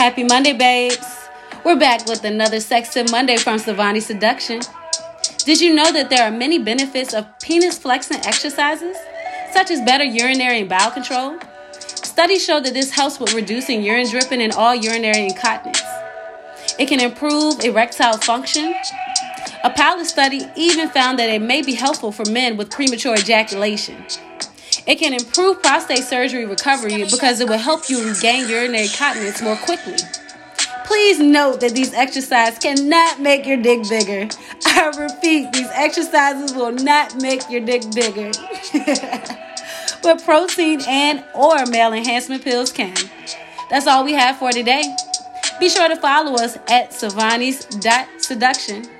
Happy Monday, babes. We're back with another Sexy Monday from Savani Seduction. Did you know that there are many benefits of penis flexing exercises, such as better urinary and bowel control? Studies show that this helps with reducing urine dripping and all urinary incontinence. It can improve erectile function. A pilot study even found that it may be helpful for men with premature ejaculation. It can improve prostate surgery recovery because it will help you regain urinary continence more quickly. Please note that these exercises cannot make your dick bigger. I repeat, these exercises will not make your dick bigger. but protein and or male enhancement pills can. That's all we have for today. Be sure to follow us at Savani's Seduction